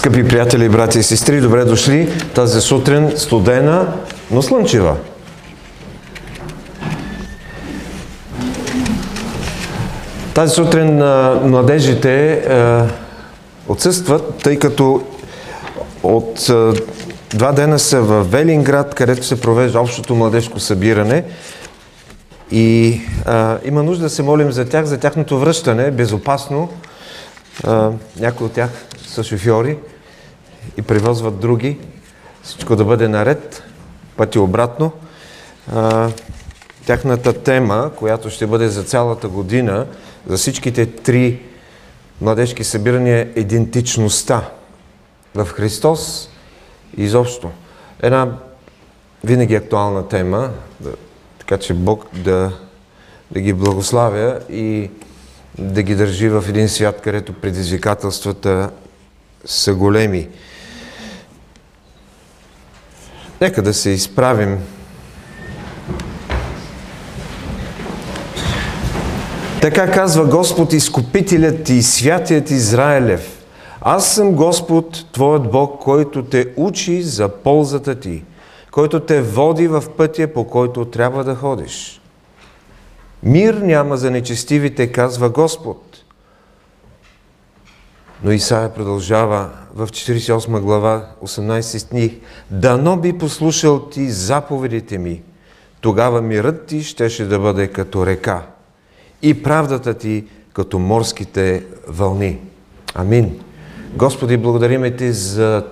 Скъпи приятели, брати и сестри, добре дошли тази сутрин, студена, но слънчева. Тази сутрин младежите а, отсъстват, тъй като от а, два дена са в Велинград, където се провежда общото младежко събиране и а, има нужда да се молим за тях, за тяхното връщане, безопасно. А, някои от тях са шофьори и превозват други. Всичко да бъде наред, пъти обратно. А, тяхната тема, която ще бъде за цялата година, за всичките три младежки събирания е идентичността в Христос изобщо. Една винаги актуална тема, така че Бог да, да ги благославя и да ги държи в един свят, където предизвикателствата са големи. Нека да се изправим. Така казва Господ, изкупителят и святият Израилев. Аз съм Господ, Твоят Бог, който те учи за ползата ти, който те води в пътя, по който трябва да ходиш. Мир няма за нечестивите, казва Господ. Но Исаия продължава в 48 глава, 18 стих. Дано би послушал ти заповедите ми, тогава мирът ти щеше да бъде като река и правдата ти като морските вълни. Амин. Господи, благодариме Ти за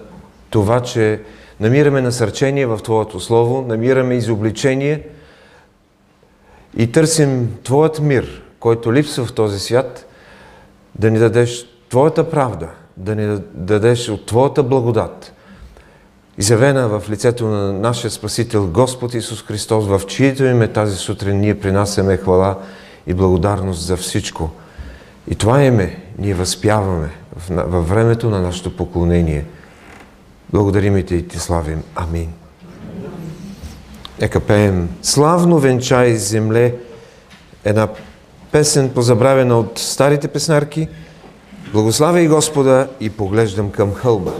това, че намираме насърчение в Твоето Слово, намираме изобличение и търсим Твоят мир, който липсва в този свят, да ни дадеш Твоята правда, да ни дадеш от Твоята благодат, изявена в лицето на нашия Спасител Господ Исус Христос, в чието име тази сутрин ние принасяме хвала и благодарност за всичко. И това име ние възпяваме във времето на нашето поклонение. Благодарим Ти и Ти славим. Амин. Нека пеем Славно венчай земле, една песен позабравена от старите песнарки – Благославяй Господа и поглеждам към хълба.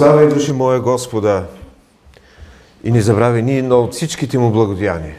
Благославяй души моя Господа и не забравяй ни но от всичките му благодеяния.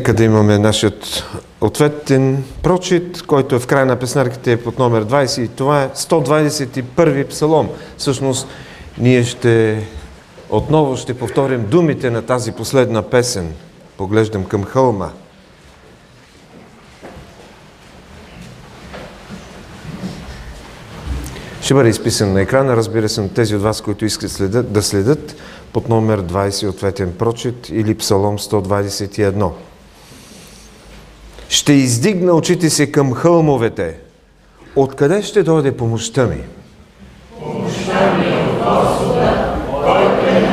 Нека да имаме нашият ответен прочит, който е в края на песнарките под номер 20. И това е 121 псалом. Всъщност, ние ще Отново ще повторим думите на тази последна песен. Поглеждам към хълма. Ще бъде изписан на екрана, разбира се, на тези от вас, които искат следят, да следят под номер 20 ответен прочит или Псалом 121. Ще издигна очите си към хълмовете. Откъде ще дойде помощта ми? Помощта ми е от Господа, който е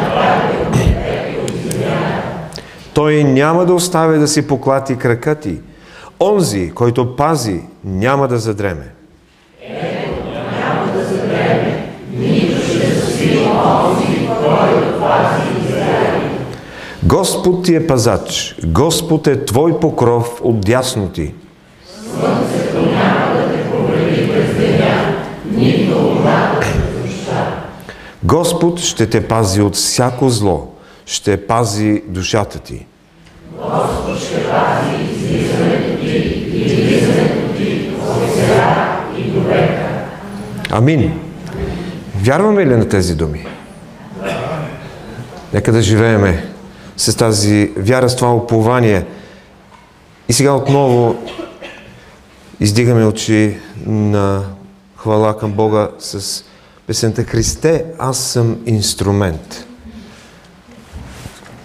Той няма да оставя да си поклати крака ти. Онзи, който пази, няма да задреме. Господ ти е пазач, Господ е твой покров от дясно ти. Слънцето няма да те повреди през деня, нито луната Господ ще те пази от всяко зло, ще пази душата ти. Господ ще пази. Амин. Вярваме ли на тези думи? Нека да живееме с тази вяра, с това упование. И сега отново издигаме очи на хвала към Бога с песента Христе, аз съм инструмент.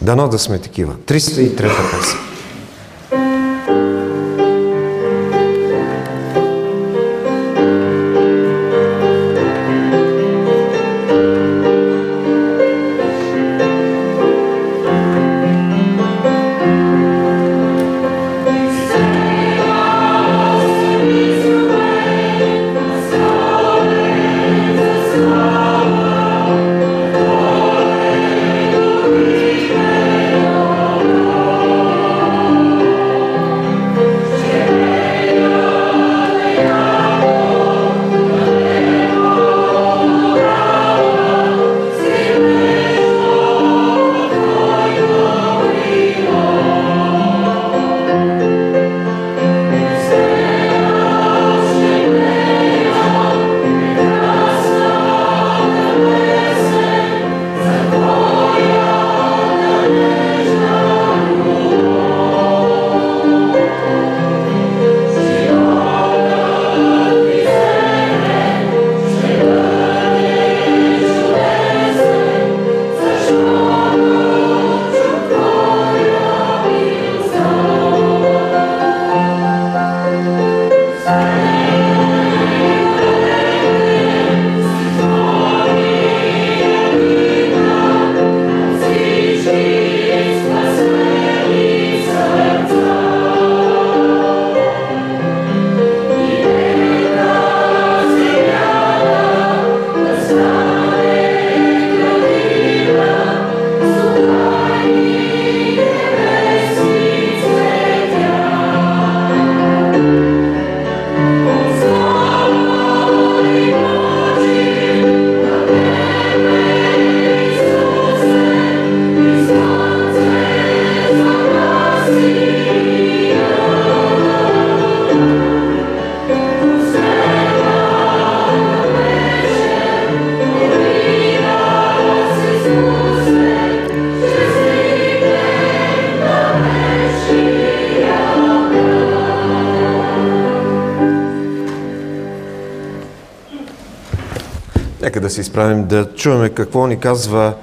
Дано да сме такива. 303 песен. Се изправим да чуваме какво ни казва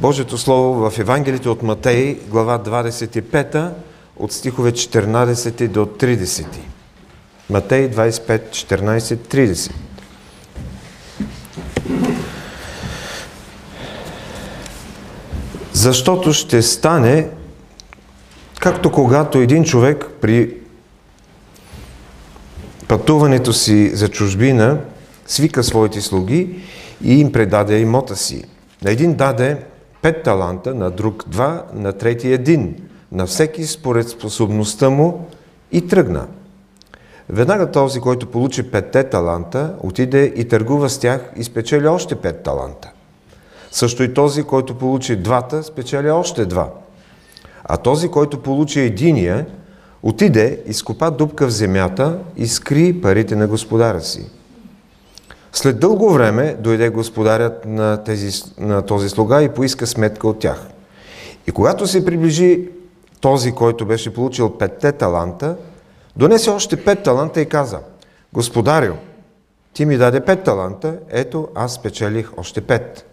Божието Слово в Евангелието от Матей, глава 25, от стихове 14 до 30. Матей 25, 14, 30. Защото ще стане, както когато един човек при пътуването си за чужбина свика своите слуги и им предаде имота си. На един даде пет таланта, на друг два, на трети един, на всеки според способността му и тръгна. Веднага този, който получи петте таланта, отиде и търгува с тях и спечели още пет таланта. Също и този, който получи двата, спечели още два. А този, който получи единия, отиде, изкопа дупка в земята и скри парите на господара си. След дълго време дойде господарят на, тези, на този слуга и поиска сметка от тях. И когато се приближи този, който беше получил петте таланта, донесе още пет таланта и каза, Господарю, ти ми даде пет таланта, ето аз спечелих още пет.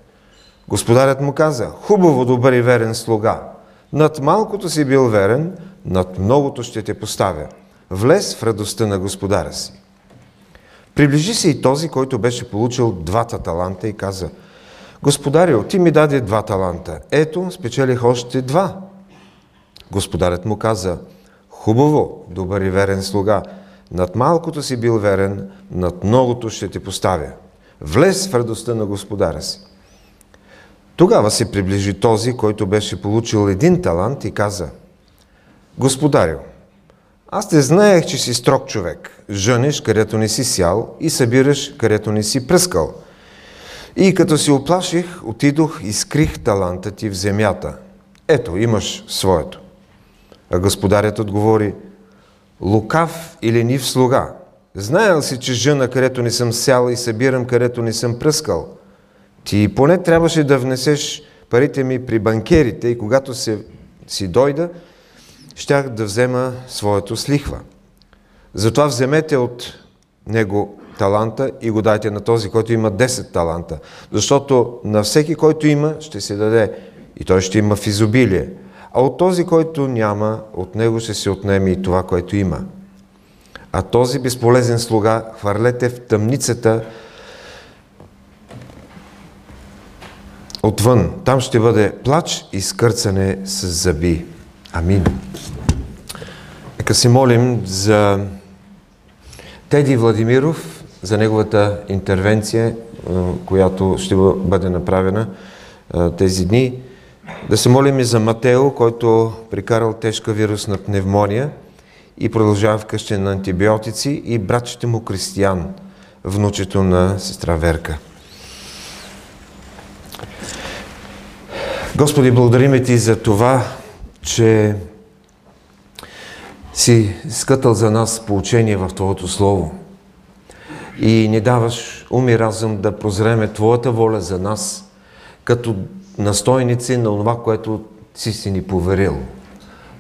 Господарят му каза, хубаво, добър и верен слуга. Над малкото си бил верен, над многото ще те поставя. Влез в радостта на господаря си. Приближи се и този, който беше получил двата таланта и каза, Господарио, ти ми даде два таланта. Ето, спечелих още два. Господарят му каза, хубаво, добър и верен слуга, над малкото си бил верен, над многото ще те поставя. Влез в радостта на господаря си. Тогава се приближи този, който беше получил един талант и каза, Господарю, аз те знаех, че си строг човек. Жънеш, където не си сял и събираш, където не си пръскал. И като си оплаших, отидох и скрих таланта ти в земята. Ето, имаш своето. А господарят отговори, лукав и ленив слуга. Знаел си, че жена, където не съм сял и събирам, където не съм пръскал. Ти поне трябваше да внесеш парите ми при банкерите и когато се, си дойда, щях да взема своето слихва. Затова вземете от него таланта и го дайте на този, който има 10 таланта. Защото на всеки, който има, ще се даде и той ще има в изобилие. А от този, който няма, от него ще се отнеме и това, което има. А този безполезен слуга хвърлете в тъмницата отвън. Там ще бъде плач и скърцане с зъби. Амин. Нека се молим за Теди Владимиров, за неговата интервенция, която ще бъде направена тези дни. Да се молим и за Матео, който прикарал тежка вирусна пневмония и продължава вкъщи на антибиотици и братчето му Кристиян, внучето на сестра Верка. Господи, благодариме Ти за това, че си скътал за нас поучение в Твоето Слово и ни даваш ум и разум да прозреме Твоята воля за нас, като настойници на това, което си си ни поверил.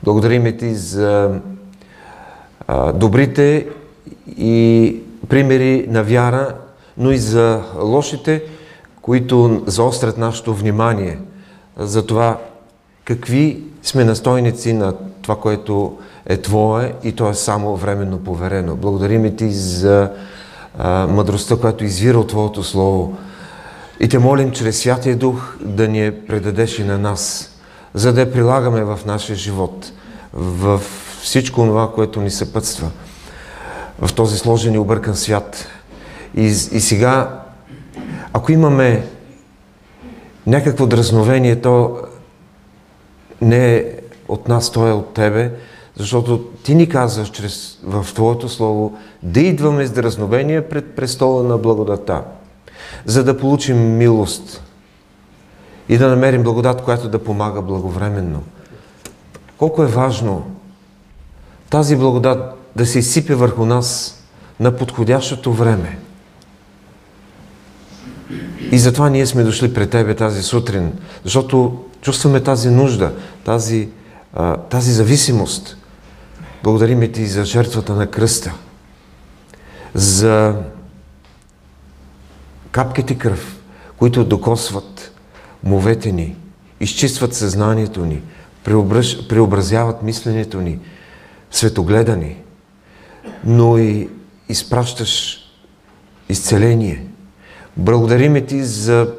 Благодариме Ти за добрите и примери на вяра, но и за лошите, които заострят нашето внимание за това какви сме настойници на това, което е Твое и то е само временно поверено. Благодарим Ти за а, мъдростта, която извира от Твоето Слово. И те молим чрез Святия Дух да ни я предадеш и на нас, за да я прилагаме в нашия живот, в всичко това, което ни съпътства, в този сложен и объркан свят. И, и сега, ако имаме някакво дразновение, то не е от нас, то е от Тебе, защото Ти ни казваш чрез, в Твоето Слово да идваме с дразновение пред престола на благодата, за да получим милост и да намерим благодат, която да помага благовременно. Колко е важно тази благодат да се изсипе върху нас на подходящото време. И затова ние сме дошли пред Тебе тази сутрин, защото чувстваме тази нужда, тази, а, тази зависимост. Благодариме Ти за жертвата на кръста, за капките кръв, които докосват мовете ни, изчистват съзнанието ни, преобраз, преобразяват мисленето ни, светогледа ни, но и изпращаш изцеление. Благодариме Ти за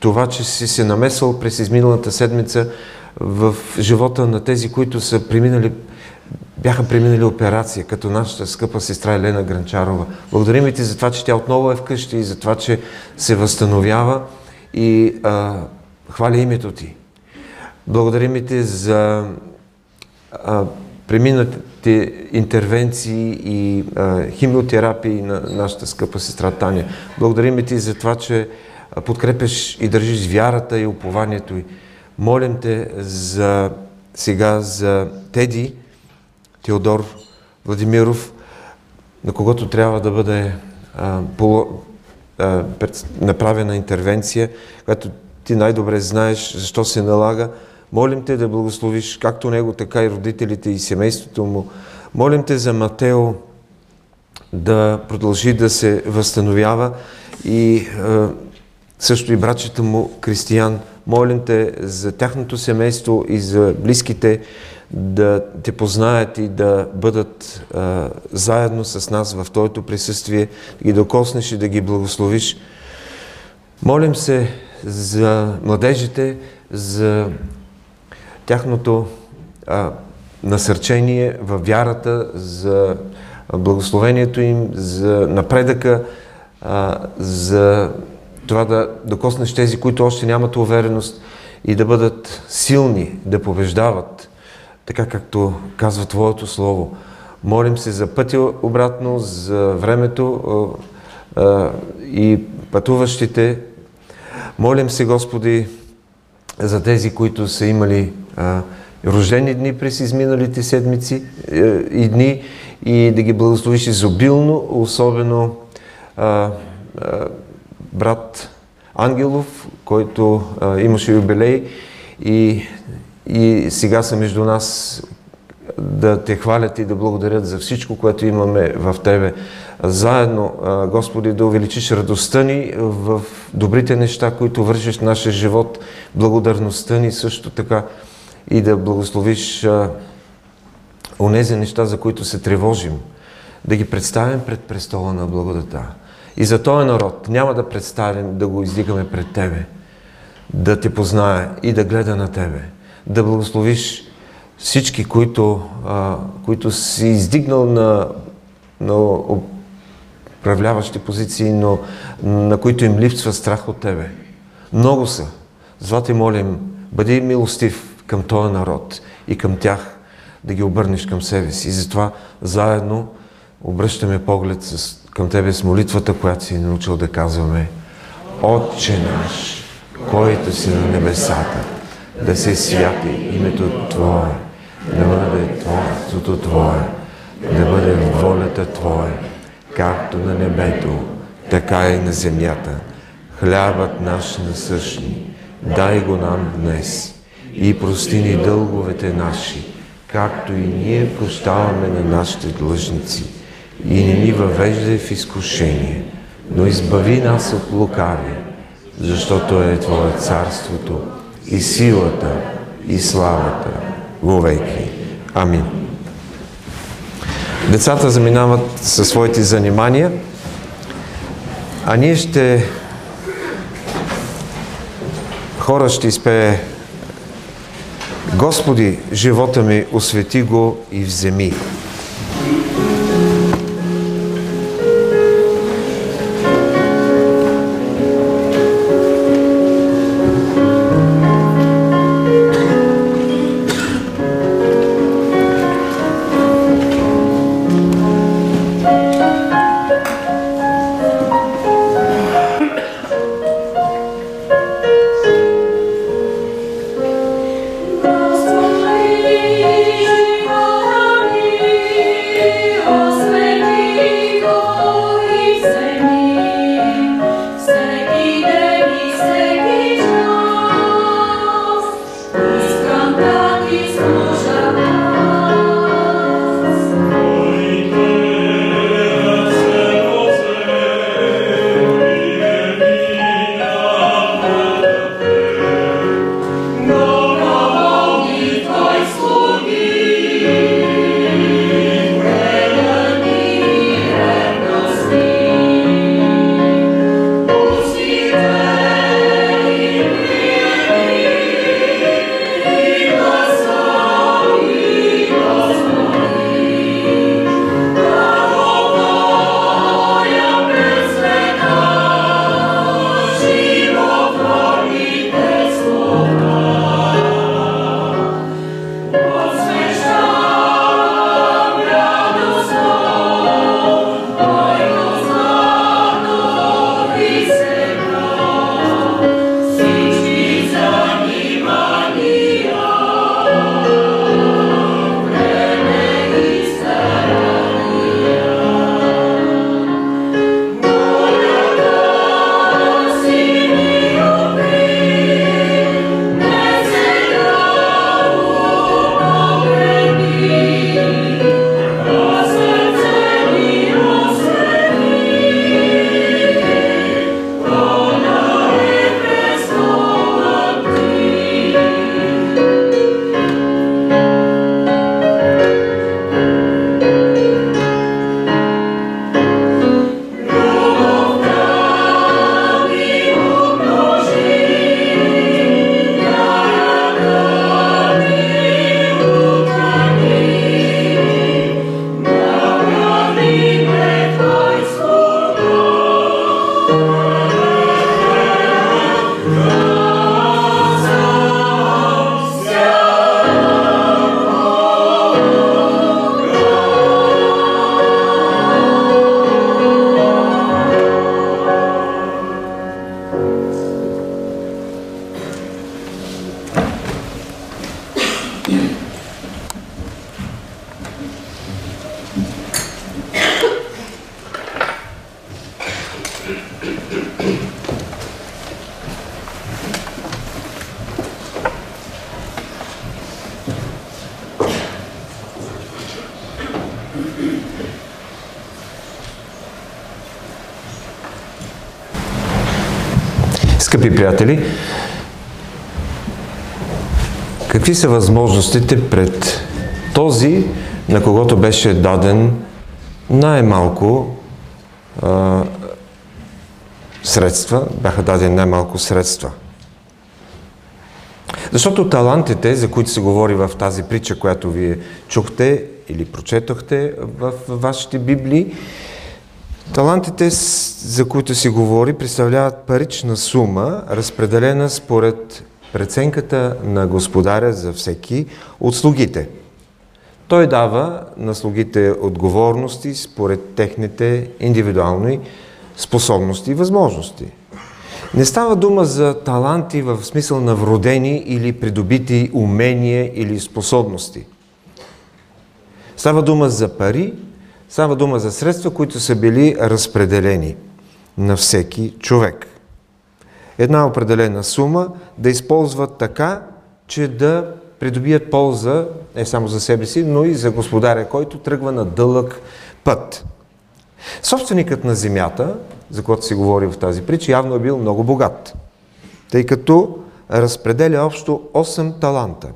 това, че си се намесвал през изминалата седмица в живота на тези, които са преминали, бяха преминали операция, като нашата скъпа сестра Елена Гранчарова. Благодарим ти за това, че тя отново е вкъщи и за това, че се възстановява и а, хваля името ти. Благодарим ти за а, преминатите интервенции и а, химиотерапии на нашата скъпа сестра Таня. Благодарим ти за това, че подкрепяш и държиш вярата и упованието й. Молим те за сега за Теди, Теодор Владимиров, на когото трябва да бъде а, поло, а, пред, направена интервенция, която ти най-добре знаеш защо се налага. Молим те да благословиш както него, така и родителите и семейството му. Молим те за Матео да продължи да се възстановява и а, също и братчета му Кристиян. Молим те за тяхното семейство и за близките да те познаят и да бъдат а, заедно с нас в Твоето присъствие, да ги докоснеш и да ги благословиш. Молим се за младежите, за тяхното а, насърчение във вярата, за благословението им, за напредъка, а, за това да докоснеш тези, които още нямат увереност и да бъдат силни, да побеждават, така както казва Твоето Слово. Молим се за пътя обратно, за времето а, и пътуващите. Молим се, Господи, за тези, които са имали а, рождени дни през изминалите седмици а, и дни и да ги благословиш изобилно, особено брат Ангелов, който а, имаше юбилей и, и сега са между нас да те хвалят и да благодарят за всичко, което имаме в Тебе. Заедно, Господи, да увеличиш радостта ни в добрите неща, които вършиш в нашия живот, благодарността ни също така и да благословиш а, онези неща, за които се тревожим, да ги представим пред престола на благодата. И за този народ няма да представим, да го издигаме пред Тебе, да Те познае и да гледа на Тебе, да благословиш всички, които, а, които си издигнал на, на управляващи позиции, но на които им липсва страх от Тебе. Много са. Затова ти молим, бъди милостив към този народ и към тях, да ги обърнеш към себе си. И затова заедно обръщаме поглед с, към Тебе с молитвата, която си научил да казваме Отче наш, който си на небесата, да се святи името Твое, да бъде Творството Твое, да бъде волята Твоя, както на небето, така и на земята. Хлябът наш насъщни, дай го нам днес и прости ни дълговете наши, както и ние прощаваме на нашите длъжници. И не ни въвеждай в изкушение, но избави нас от лукави, защото е Твое царството и силата и славата вовеки. Амин. Децата заминават със своите занимания, а ние ще хора ще изпее Господи, живота ми, освети го и вземи. Приятели, какви са възможностите пред този, на когото беше даден най-малко средства, бяха дадени най-малко средства. Защото талантите, за които се говори в тази притча, която вие чухте или прочетохте в вашите библии, талантите, за които се говори, представляват парична сума, разпределена според преценката на господаря за всеки от слугите. Той дава на слугите отговорности според техните индивидуални способности и възможности. Не става дума за таланти в смисъл на вродени или придобити умения или способности. Става дума за пари, става дума за средства, които са били разпределени на всеки човек. Една определена сума да използват така, че да придобият полза не само за себе си, но и за господаря, който тръгва на дълъг път. Собственикът на земята, за който се говори в тази притча, явно е бил много богат, тъй като разпределя общо 8 таланта.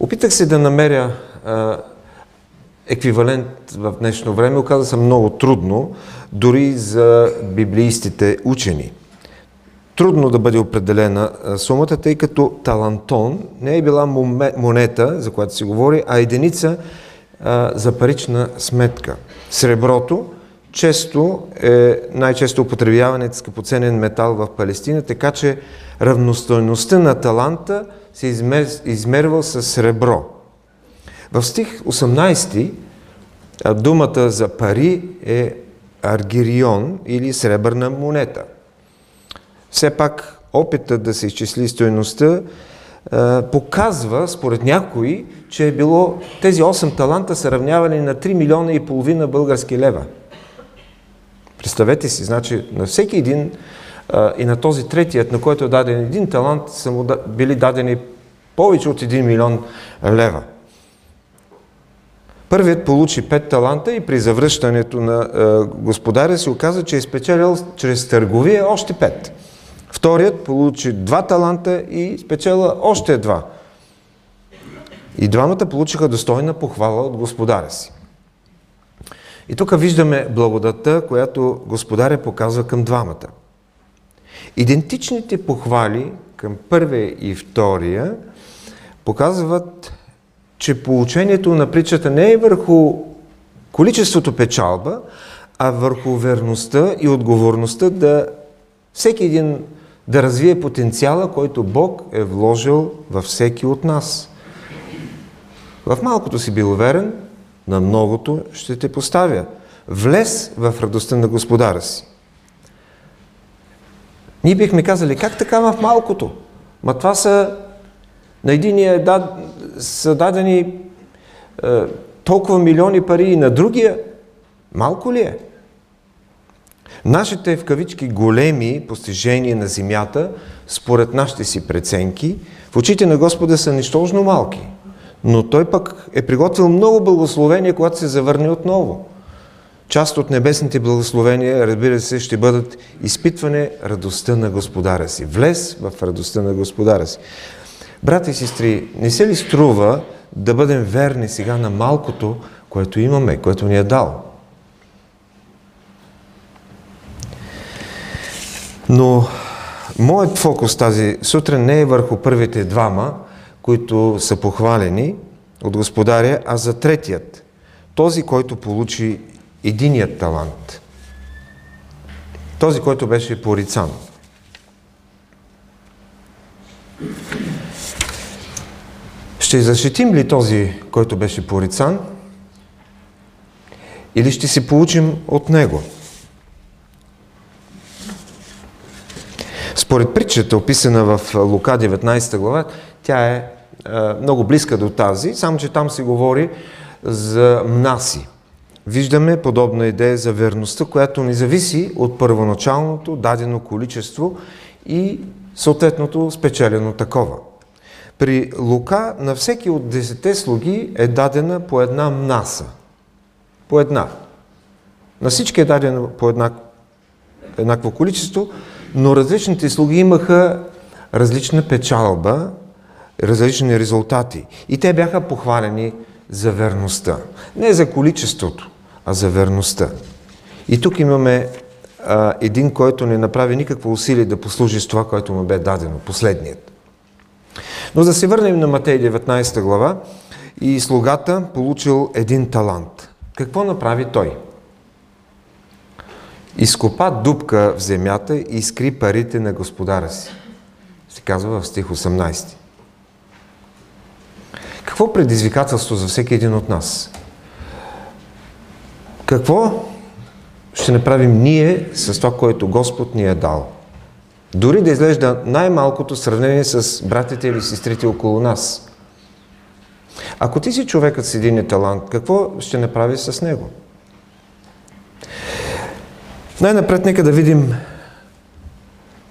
Опитах се да намеря а, еквивалент в днешно време, оказа се много трудно, дори за библиистите учени. Трудно да бъде определена сумата, тъй като талантон не е била монета, за която се говори, а единица за парична сметка. Среброто често е най-често употребяван скъпоценен метал в Палестина, така че равностойността на таланта се измер, измерва с сребро. В стих 18 думата за пари е аргирион или сребърна монета. Все пак опитът да се изчисли стоеността показва, според някои, че е било, тези 8 таланта са равнявани на 3 милиона и половина български лева. Представете си, значи на всеки един и на този третият, на който е даден един талант, са му били дадени повече от 1 милион лева. Първият получи 5 таланта и при завръщането на а, господаря се оказа, че е спечелил чрез търговия още 5. Вторият получи 2 таланта и спечела още 2. И двамата получиха достойна похвала от господаря си. И тук виждаме благодата, която господаря показва към двамата. Идентичните похвали към първия и втория показват, че получението на притчата не е върху количеството печалба, а върху верността и отговорността да всеки един да развие потенциала, който Бог е вложил във всеки от нас. В малкото си бил уверен, на многото ще те поставя. Влез в радостта на Господара си. Ние бихме казали, как така в малкото? Ма това са, на единия дад, са дадени е, толкова милиони пари и на другия. Малко ли е? Нашите в кавички големи постижения на земята, според нашите си преценки, в очите на Господа са нищожно малки но той пък е приготвил много благословения, когато се завърне отново. Част от небесните благословения, разбира се, ще бъдат изпитване радостта на Господаря си. Влез в радостта на Господаря си. Брати и сестри, не се ли струва да бъдем верни сега на малкото, което имаме, което ни е дал? Но моят фокус тази сутрин не е върху първите двама, които са похвалени от господаря, а за третият, този, който получи единият талант. Този, който беше порицан. Ще защитим ли този, който беше порицан, или ще си получим от него? Според притчата, описана в Лука 19 глава, тя е много близка до тази, само че там се говори за мнаси. Виждаме подобна идея за верността, която не зависи от първоначалното дадено количество и съответното спечелено такова. При Лука на всеки от десете слуги е дадена по една мнаса. По една. На всички е дадено по една, еднакво количество, но различните слуги имаха различна печалба, различни резултати. И те бяха похвалени за верността. Не за количеството, а за верността. И тук имаме а, един, който не направи никакво усилие да послужи с това, което му бе дадено, последният. Но да се върнем на Матей 19 глава и слугата получил един талант. Какво направи той? Изкопа дупка в земята и скри парите на господаря си. Се казва в стих 18. Какво предизвикателство за всеки един от нас? Какво ще направим ние с това, което Господ ни е дал? Дори да изглежда най-малкото сравнение с братите или сестрите около нас. Ако ти си човекът с един талант, какво ще направи с него? Най-напред нека да видим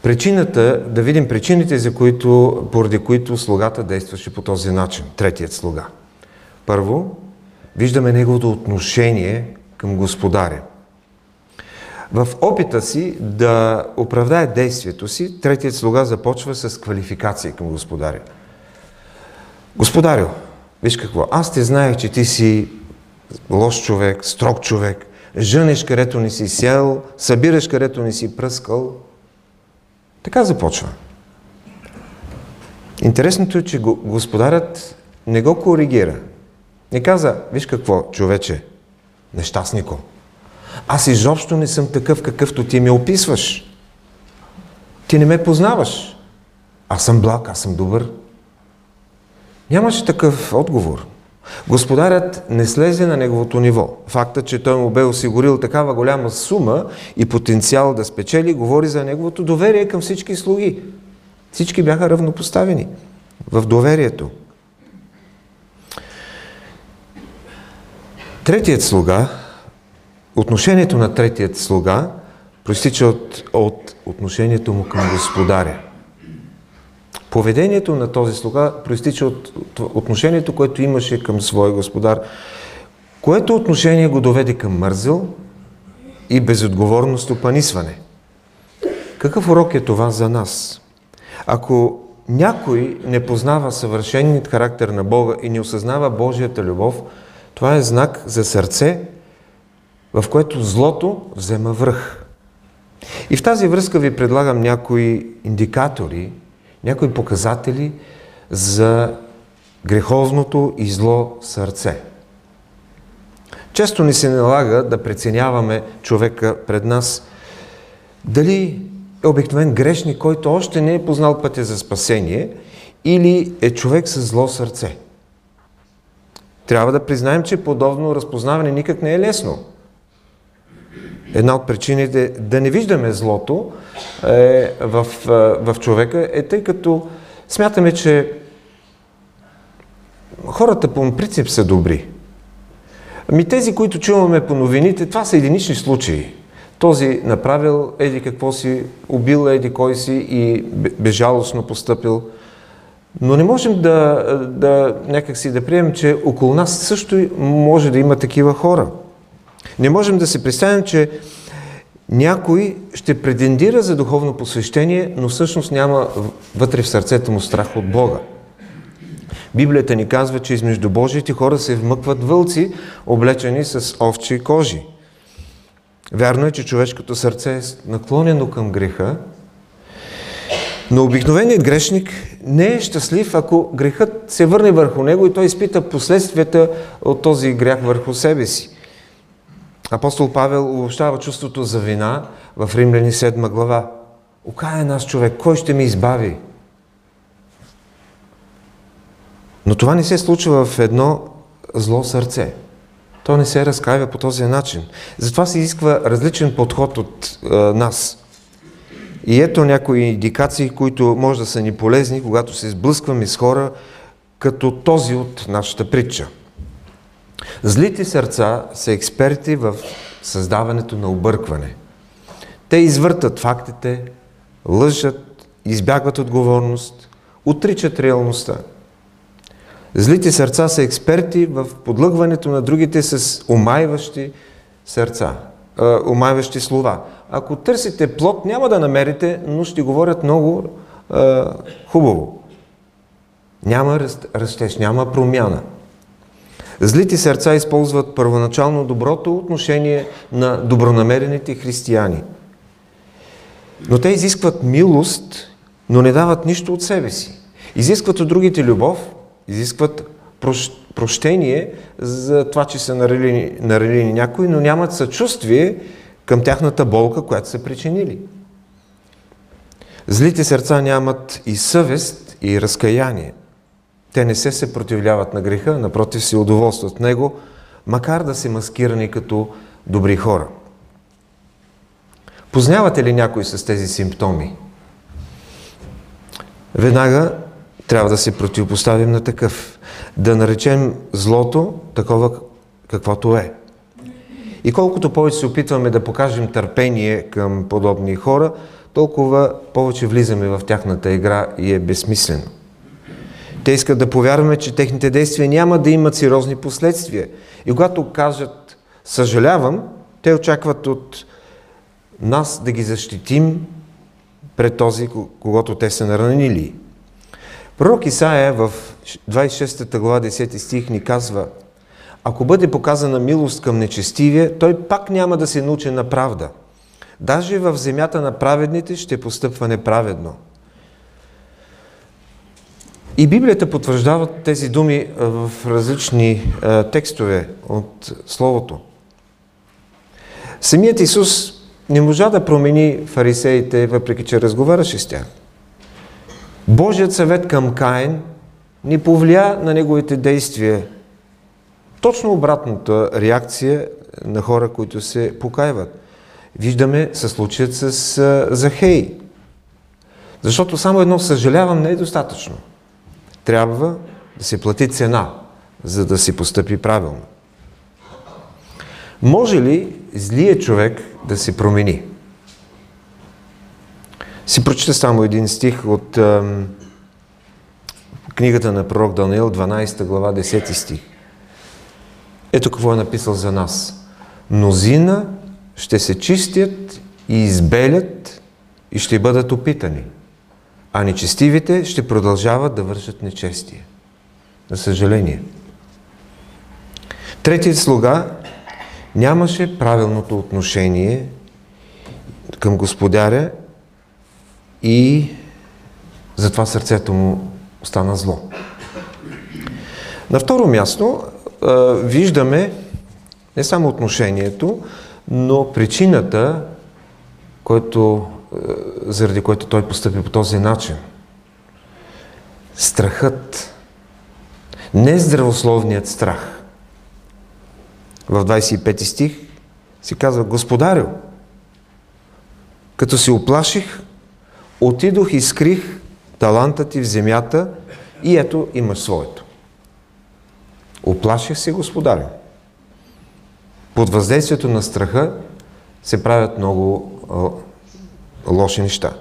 причината, да видим причините, за които, поради които слугата действаше по този начин. Третият слуга. Първо, виждаме неговото отношение към господаря. В опита си да оправдае действието си, третият слуга започва с квалификация към господаря. Господарю, виж какво, аз те знаех, че ти си лош човек, строг човек, жънеш където не си сел, събираш където не си пръскал. Така започва. Интересното е, че господарят не го коригира. Не каза, виж какво, човече, нещастнико. Аз изобщо не съм такъв, какъвто ти ме описваш. Ти не ме познаваш. Аз съм благ, аз съм добър. Нямаше такъв отговор. Господарят не слезе на неговото ниво. Факта, че той му бе осигурил такава голяма сума и потенциал да спечели, говори за неговото доверие към всички слуги. Всички бяха равнопоставени в доверието. Третият слуга, отношението на третият слуга, проистича от, от отношението му към господаря. Поведението на този слуга проистича от отношението, което имаше към своя господар, което отношение го доведе към мързел и безотговорно стопанисване. Какъв урок е това за нас? Ако някой не познава съвършеният характер на Бога и не осъзнава Божията любов, това е знак за сърце, в което злото взема връх. И в тази връзка ви предлагам някои индикатори, някои показатели за греховното и зло сърце. Често ни се налага да преценяваме човека пред нас дали е обикновен грешник, който още не е познал пътя за спасение или е човек с зло сърце. Трябва да признаем, че подобно разпознаване никак не е лесно. Една от причините да не виждаме злото е, в, в човека е тъй като смятаме, че хората по принцип са добри. Ами тези, които чуваме по новините, това са единични случаи. Този направил еди какво си, убил еди кой си и безжалостно постъпил. Но не можем да, да някакси да приемем, че около нас също може да има такива хора. Не можем да се представим, че някой ще претендира за духовно посвещение, но всъщност няма вътре в сърцето му страх от Бога. Библията ни казва, че измежду Божиите хора се вмъкват вълци, облечени с овчи кожи. Вярно е, че човешкото сърце е наклонено към греха, но обикновеният грешник не е щастлив, ако грехът се върне върху него и той изпита последствията от този грях върху себе си. Апостол Павел обобщава чувството за вина в Римляни 7 глава. Окая е нас човек, кой ще ме избави? Но това не се случва в едно зло сърце. То не се разкаива по този начин. Затова се изисква различен подход от е, нас. И ето някои индикации, които може да са ни полезни, когато се сблъскваме с хора, като този от нашата притча. Злите сърца са експерти в създаването на объркване. Те извъртат фактите, лъжат, избягват отговорност, отричат реалността. Злите сърца са експерти в подлъгването на другите с омайващи сърца, омайващи слова. Ако търсите плод, няма да намерите, но ще говорят много е, хубаво. Няма растеж, няма промяна. Злите сърца използват първоначално доброто отношение на добронамерените християни. Но те изискват милост, но не дават нищо от себе си. Изискват от другите любов, изискват прощение за това, че са нарели, нарели някой, но нямат съчувствие към тяхната болка, която са причинили. Злите сърца нямат и съвест, и разкаяние. Те не се съпротивляват на греха, напротив се удоволстват него, макар да се маскирани като добри хора. Познавате ли някой с тези симптоми? Веднага трябва да се противопоставим на такъв. Да наречем злото такова каквото е. И колкото повече се опитваме да покажем търпение към подобни хора, толкова повече влизаме в тяхната игра и е безсмислено. Те искат да повярваме, че техните действия няма да имат сериозни последствия. И когато кажат съжалявам, те очакват от нас да ги защитим пред този, когато те са наранили. Пророк Исаия в 26 глава 10 стих ни казва Ако бъде показана милост към нечестивия, той пак няма да се научи на правда. Даже в земята на праведните ще постъпва неправедно. И Библията потвърждава тези думи в различни текстове от Словото. Самият Исус не можа да промени фарисеите, въпреки че разговаряше с тях. Божият съвет към Каин не повлия на неговите действия. Точно обратната реакция на хора, които се покаиват. Виждаме със случаят с Захей. Защото само едно съжалявам не е достатъчно. Трябва да се плати цена, за да се постъпи правилно. Може ли злият човек да се промени? Си прочита само един стих от е, книгата на пророк Даниил, 12 глава, 10 стих. Ето какво е написал за нас. Мнозина ще се чистят и избелят и ще бъдат опитани, а нечестивите ще продължават да вършат нечестие. За съжаление. Третият слуга нямаше правилното отношение към господаря и затова сърцето му стана зло. На второ място виждаме не само отношението, но причината, който, заради което той постъпи по този начин, страхът, не здравословният страх. В 25 стих си казва, Господарю, като се оплаших, отидох и скрих таланта ти в земята и ето имаш своето. Оплаших се, Господарю. Под въздействието на страха се правят много лоши неща.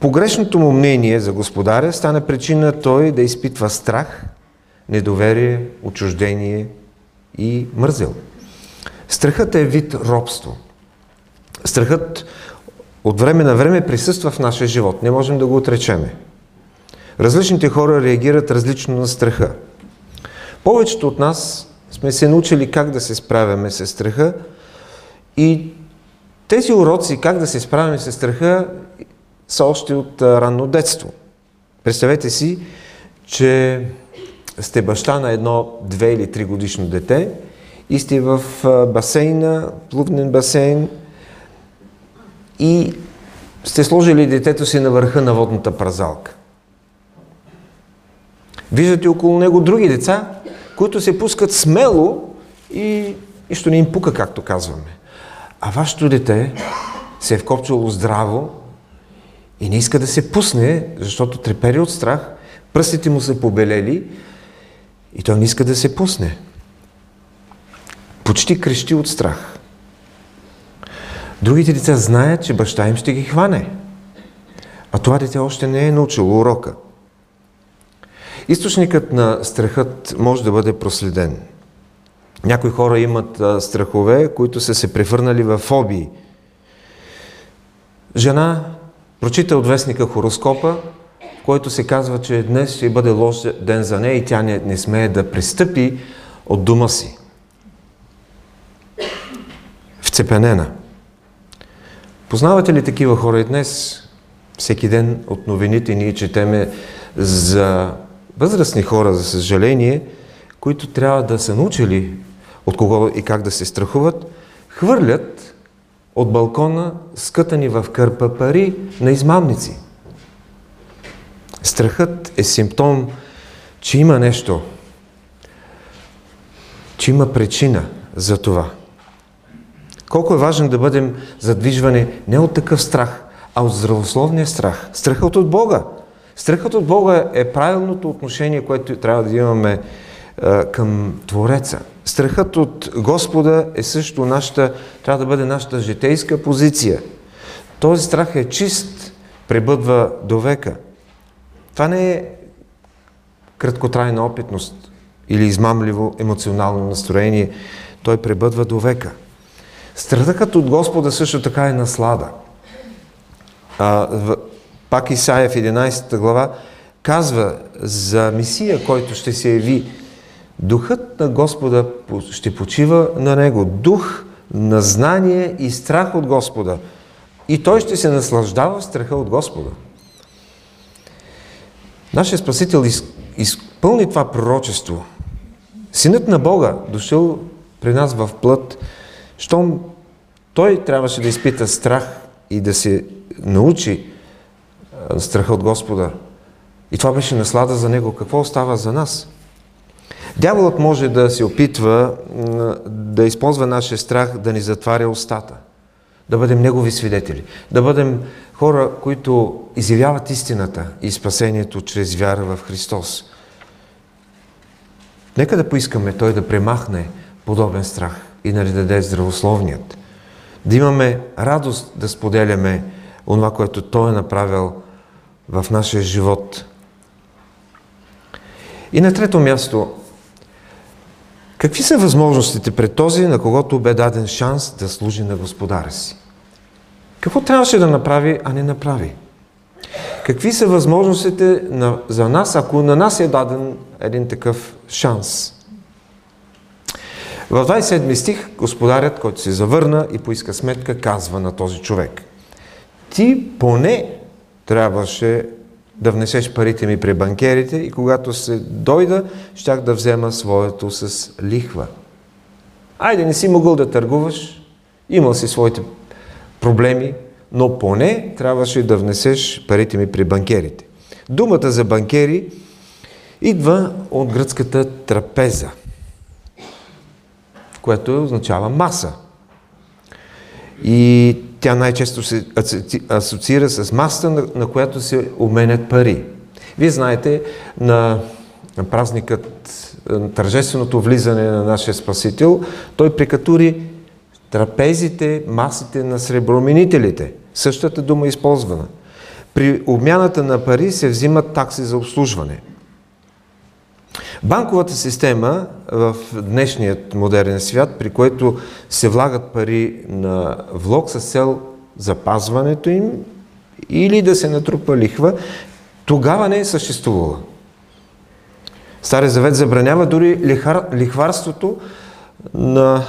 Погрешното му мнение за господаря стана причина той да изпитва страх, недоверие, отчуждение и мързел. Страхът е вид робство. Страхът от време на време присъства в нашия живот. Не можем да го отречеме. Различните хора реагират различно на страха. Повечето от нас сме се научили как да се справяме с страха и тези уроци как да се справяме с страха са още от ранно детство. Представете си, че сте баща на едно две или три годишно дете и сте в басейна, плувнен басейн и сте сложили детето си на върха на водната празалка. Виждате около него други деца, които се пускат смело и нищо не им пука, както казваме. А вашето дете се е вкопчало здраво и не иска да се пусне, защото трепери от страх, пръстите му са побелели и той не иска да се пусне. Почти крещи от страх. Другите деца знаят, че баща им ще ги хване. А това дете още не е научило урока. Източникът на страхът може да бъде проследен. Някои хора имат страхове, които са се превърнали в фобии. Жена прочита от вестника хороскопа, който се казва, че днес ще бъде лош ден за нея и тя не, не смее да пристъпи от дома си. Вцепенена. Познавате ли такива хора и днес? Всеки ден от новините ние четеме за възрастни хора, за съжаление, които трябва да са научили от кого и как да се страхуват, хвърлят от балкона скътани в кърпа пари на измамници. Страхът е симптом, че има нещо, че има причина за това. Колко е важно да бъдем задвижвани не от такъв страх, а от здравословния страх. Страхът от Бога. Страхът от Бога е правилното отношение, което трябва да имаме към Твореца. Страхът от Господа е също нашата, трябва да бъде нашата житейска позиция. Този страх е чист, пребъдва до века. Това не е краткотрайна опитност или измамливо емоционално настроение. Той пребъдва до века. Страхът от Господа също така е наслада. А, в, пак Исаия в 11 глава казва за Месия, който ще се яви. Духът на Господа ще почива на него. Дух на знание и страх от Господа. И той ще се наслаждава в страха от Господа. Нашия Спасител изпълни това пророчество. Синът на Бога, дошъл при нас в плът, щом той трябваше да изпита страх и да се научи страха от Господа. И това беше наслада за него. Какво остава за нас? Дяволът може да се опитва да използва нашия страх да ни затваря устата. Да бъдем негови свидетели. Да бъдем хора, които изявяват истината и спасението чрез вяра в Христос. Нека да поискаме Той да премахне подобен страх и да ни даде здравословният. Да имаме радост да споделяме онова, което Той е направил в нашия живот. И на трето място, какви са възможностите пред този, на когото бе даден шанс да служи на Господаря си? Какво трябваше да направи, а не направи? Какви са възможностите на, за нас, ако на нас е даден един такъв шанс? В 27 стих господарят, който се завърна и поиска сметка, казва на този човек. Ти поне трябваше да внесеш парите ми при банкерите и когато се дойда, щях да взема своето с лихва. Айде, не си могъл да търгуваш, имал си своите проблеми, но поне трябваше да внесеш парите ми при банкерите. Думата за банкери идва от гръцката трапеза, което означава маса. И тя най-често се асоциира с масата, на, която се обменят пари. Вие знаете, на празникът, на тържественото влизане на нашия Спасител, той прикатури трапезите, масите на среброменителите. Същата дума е използвана. При обмяната на пари се взимат такси за обслужване. Банковата система в днешният модерен свят, при който се влагат пари на влог с цел запазването им или да се натрупа лихва, тогава не е съществувала. Стария завет забранява дори лихар, лихварството на,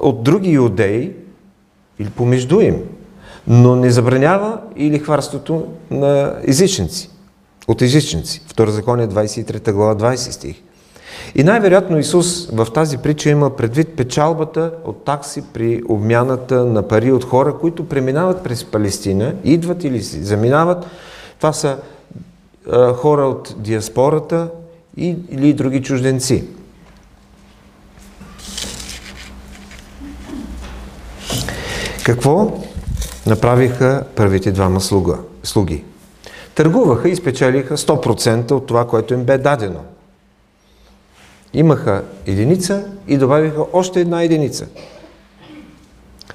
от други иудеи или помежду им, но не забранява и лихварството на езичници, от езичници. Второзаконие 23 глава 20 стих. И най-вероятно Исус в тази притча има предвид печалбата от такси при обмяната на пари от хора, които преминават през Палестина, идват или си заминават. Това са а, хора от диаспората и, или други чужденци. Какво направиха първите двама слуга, слуги? Търгуваха и спечелиха 100% от това, което им бе дадено – имаха единица и добавиха още една единица.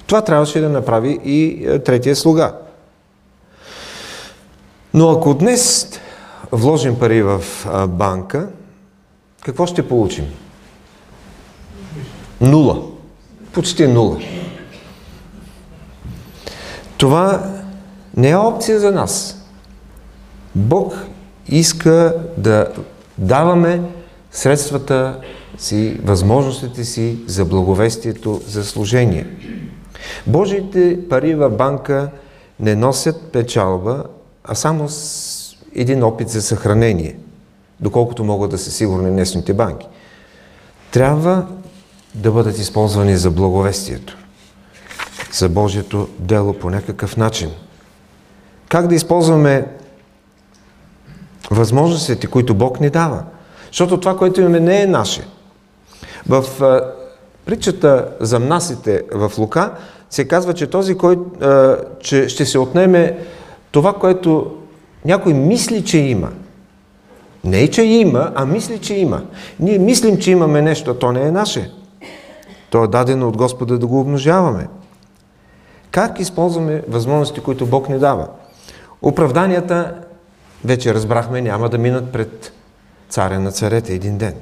Това трябваше да направи и е, третия слуга. Но ако днес вложим пари в банка какво ще получим? Нула. Почти нула. Това не е опция за нас. Бог иска да даваме средствата си, възможностите си за благовестието, за служение. Божиите пари в банка не носят печалба, а само с един опит за съхранение, доколкото могат да са сигурни днесните банки. Трябва да бъдат използвани за благовестието, за Божието дело по някакъв начин. Как да използваме възможностите, които Бог ни дава? Защото това, което имаме, не е наше. В притчата за мнасите в Лука се казва, че този, който че ще се отнеме това, което някой мисли, че има. Не е, че има, а мисли, че има. Ние мислим, че имаме нещо, а то не е наше. То е дадено от Господа да го обножаваме. Как използваме възможности, които Бог ни дава? Оправданията, вече разбрахме, няма да минат пред царя на царете един ден.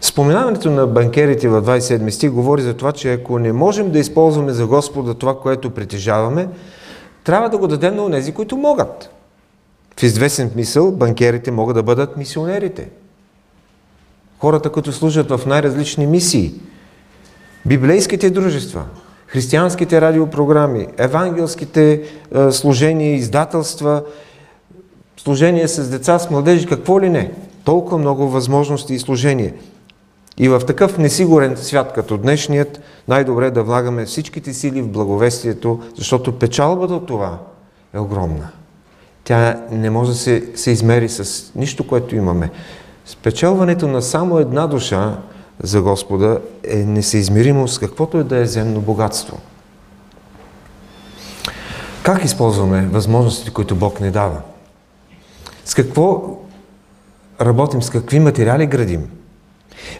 Споменаването на банкерите в 27 стих говори за това, че ако не можем да използваме за Господа това, което притежаваме, трябва да го дадем на тези, които могат. В известен смисъл банкерите могат да бъдат мисионерите. Хората, които служат в най-различни мисии. Библейските дружества, християнските радиопрограми, евангелските е, служения, издателства, служение с деца, с младежи, какво ли не. Толкова много възможности и служения. И в такъв несигурен свят като днешният, най-добре да влагаме всичките сили в благовестието, защото печалбата от това е огромна. Тя не може да се, се измери с нищо, което имаме. Спечелването на само една душа за Господа е несъизмеримо с каквото е да е земно богатство. Как използваме възможностите, които Бог ни дава? С какво работим, с какви материали градим?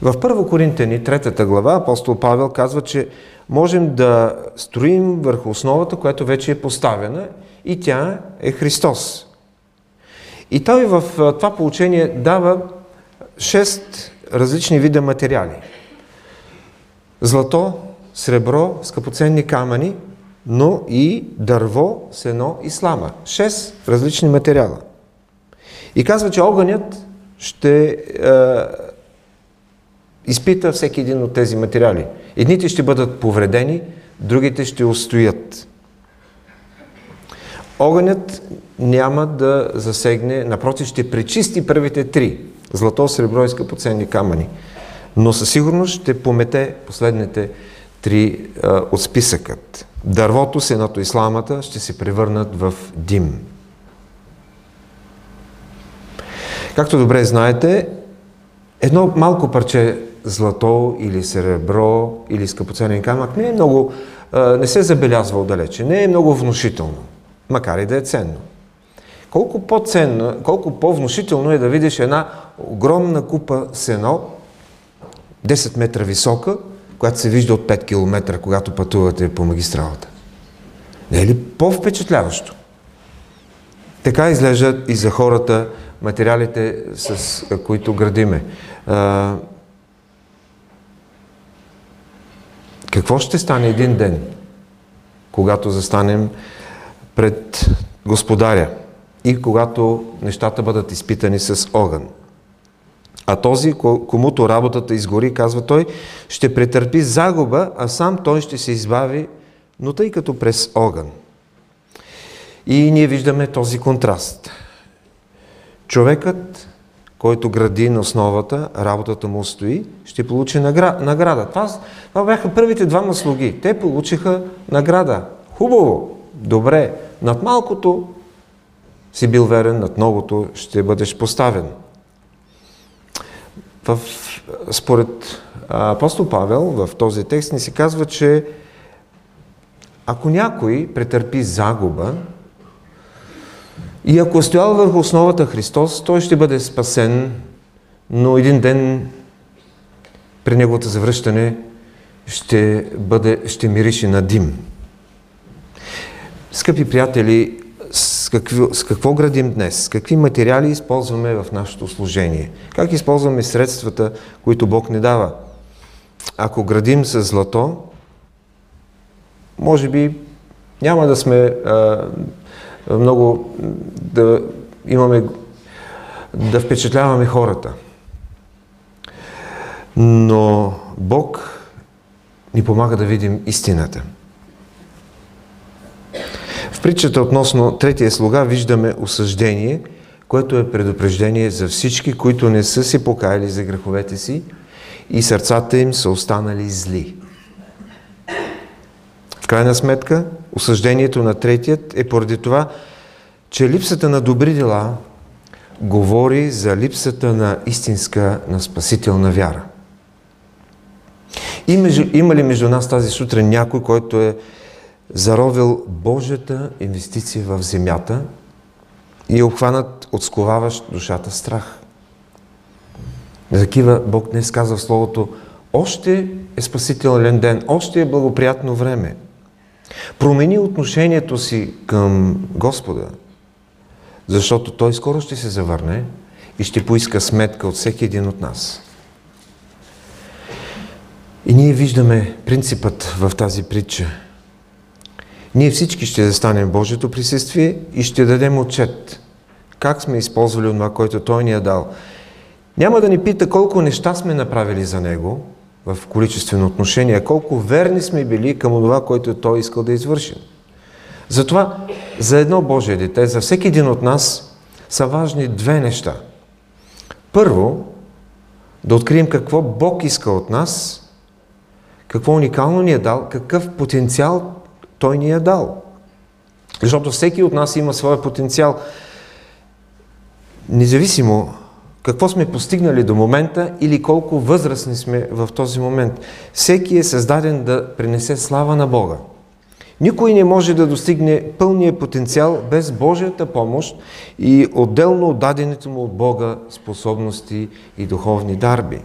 В Първо Коринтени, третата глава, апостол Павел казва, че можем да строим върху основата, която вече е поставена и тя е Христос. И той в това получение дава шест различни вида материали. Злато, сребро, скъпоценни камъни, но и дърво, сено и слама. Шест различни материала. И казва, че огънят ще е, изпита всеки един от тези материали. Едните ще бъдат повредени, другите ще устоят. Огънят няма да засегне, напротив ще пречисти първите три – злато, сребро и скъпоценни камъни. Но със сигурност ще помете последните три а, от списъкът. Дървото, сеното и сламата ще се превърнат в дим. Както добре знаете, едно малко парче злато или сребро или скъпоценен камък не е много, не се забелязва отдалече, не е много внушително, макар и да е ценно. Колко по-ценно, колко по-внушително е да видиш една огромна купа сено, 10 метра висока, която се вижда от 5 км, когато пътувате по магистралата. Не е ли по-впечатляващо? Така изглеждат и за хората материалите, с които градиме. Какво ще стане един ден, когато застанем пред Господаря и когато нещата бъдат изпитани с огън? А този, комуто работата изгори, казва той, ще претърпи загуба, а сам той ще се избави, но тъй като през огън. И ние виждаме този контраст. Човекът който гради на основата, работата му стои, ще получи награда. Това, това бяха първите двама слуги. Те получиха награда. Хубаво, добре. Над малкото си бил верен, над многото ще бъдеш поставен. В, според апостол Павел в този текст ни се казва, че ако някой претърпи загуба, и ако е стоял върху основата Христос, той ще бъде спасен, но един ден при неговото завръщане ще, бъде, ще мирише на дим. Скъпи приятели, с какво, с какво градим днес, какви материали използваме в нашето служение, как използваме средствата, които Бог ни дава. Ако градим с злато, може би няма да сме а, много да имаме да впечатляваме хората. Но Бог ни помага да видим истината. В притчата относно третия слуга виждаме осъждение, което е предупреждение за всички, които не са се покаяли за греховете си и сърцата им са останали зли. Крайна сметка, осъждението на третият е поради това, че липсата на добри дела говори за липсата на истинска, на спасителна вяра. Има ли между нас тази сутрин някой, който е заровил Божията инвестиция в земята и е обхванат от сковаващ душата страх? Такива Бог днес казва в Словото, още е спасителен ден, още е благоприятно време. Промени отношението си към Господа, защото Той скоро ще се завърне и ще поиска сметка от всеки един от нас. И ние виждаме принципът в тази притча. Ние всички ще застанем в Божието присъствие и ще дадем отчет как сме използвали това, което Той ни е дал. Няма да ни пита колко неща сме направили за Него в количествено отношение, колко верни сме били към това, което Той искал да извършим. Затова за едно Божие дете, за всеки един от нас са важни две неща. Първо, да открием какво Бог иска от нас какво уникално ни е дал, какъв потенциал Той ни е дал. Защото всеки от нас има своя потенциал. Независимо какво сме постигнали до момента или колко възрастни сме в този момент. Всеки е създаден да принесе слава на Бога. Никой не може да достигне пълния потенциал без Божията помощ и отделно от дадените му от Бога способности и духовни дарби.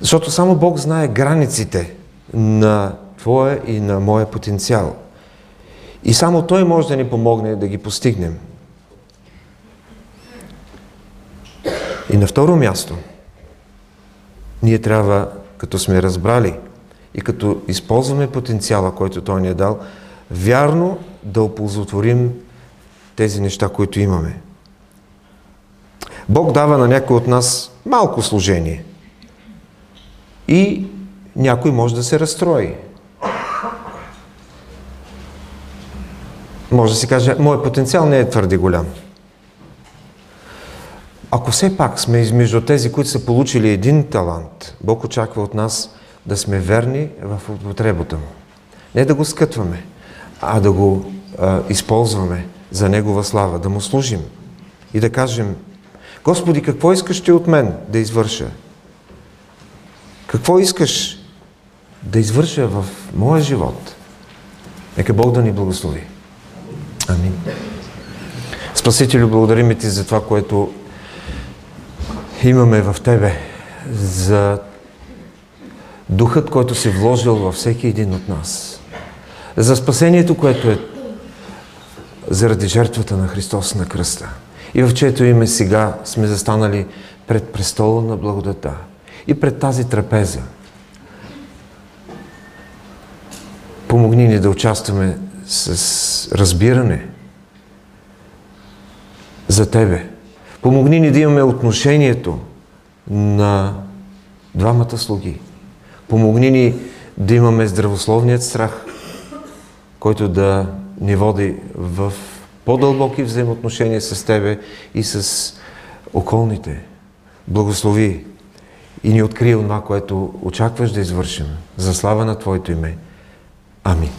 Защото само Бог знае границите на твоя и на моя потенциал. И само Той може да ни помогне да ги постигнем. И на второ място, ние трябва, като сме разбрали и като използваме потенциала, който Той ни е дал, вярно да оползотворим тези неща, които имаме. Бог дава на някой от нас малко служение – и някой може да се разстрои. Може да си каже, моят потенциал не е твърде голям. Ако все пак сме измежду тези, които са получили един талант, Бог очаква от нас да сме верни в употребата му. Не да го скътваме, а да го а, използваме за Негова слава, да му служим и да кажем, Господи, какво искаш ти от мен да извърша? Какво искаш да извърша в моя живот? Нека Бог да ни благослови. Амин. Спасителю, благодарим ти за това, което имаме в Тебе, за духът, който си вложил във всеки един от нас, за спасението, което е заради жертвата на Христос на кръста. И в чето име сега сме застанали пред престола на благодата и пред тази трапеза. Помогни ни да участваме с разбиране за Тебе. Помогни ни да имаме отношението на двамата слуги. Помогни ни да имаме здравословният страх, който да ни води в по-дълбоки взаимоотношения с Тебе и с околните. Благослови и ни открие това, което очакваш да извършим за слава на Твоето име. Амин.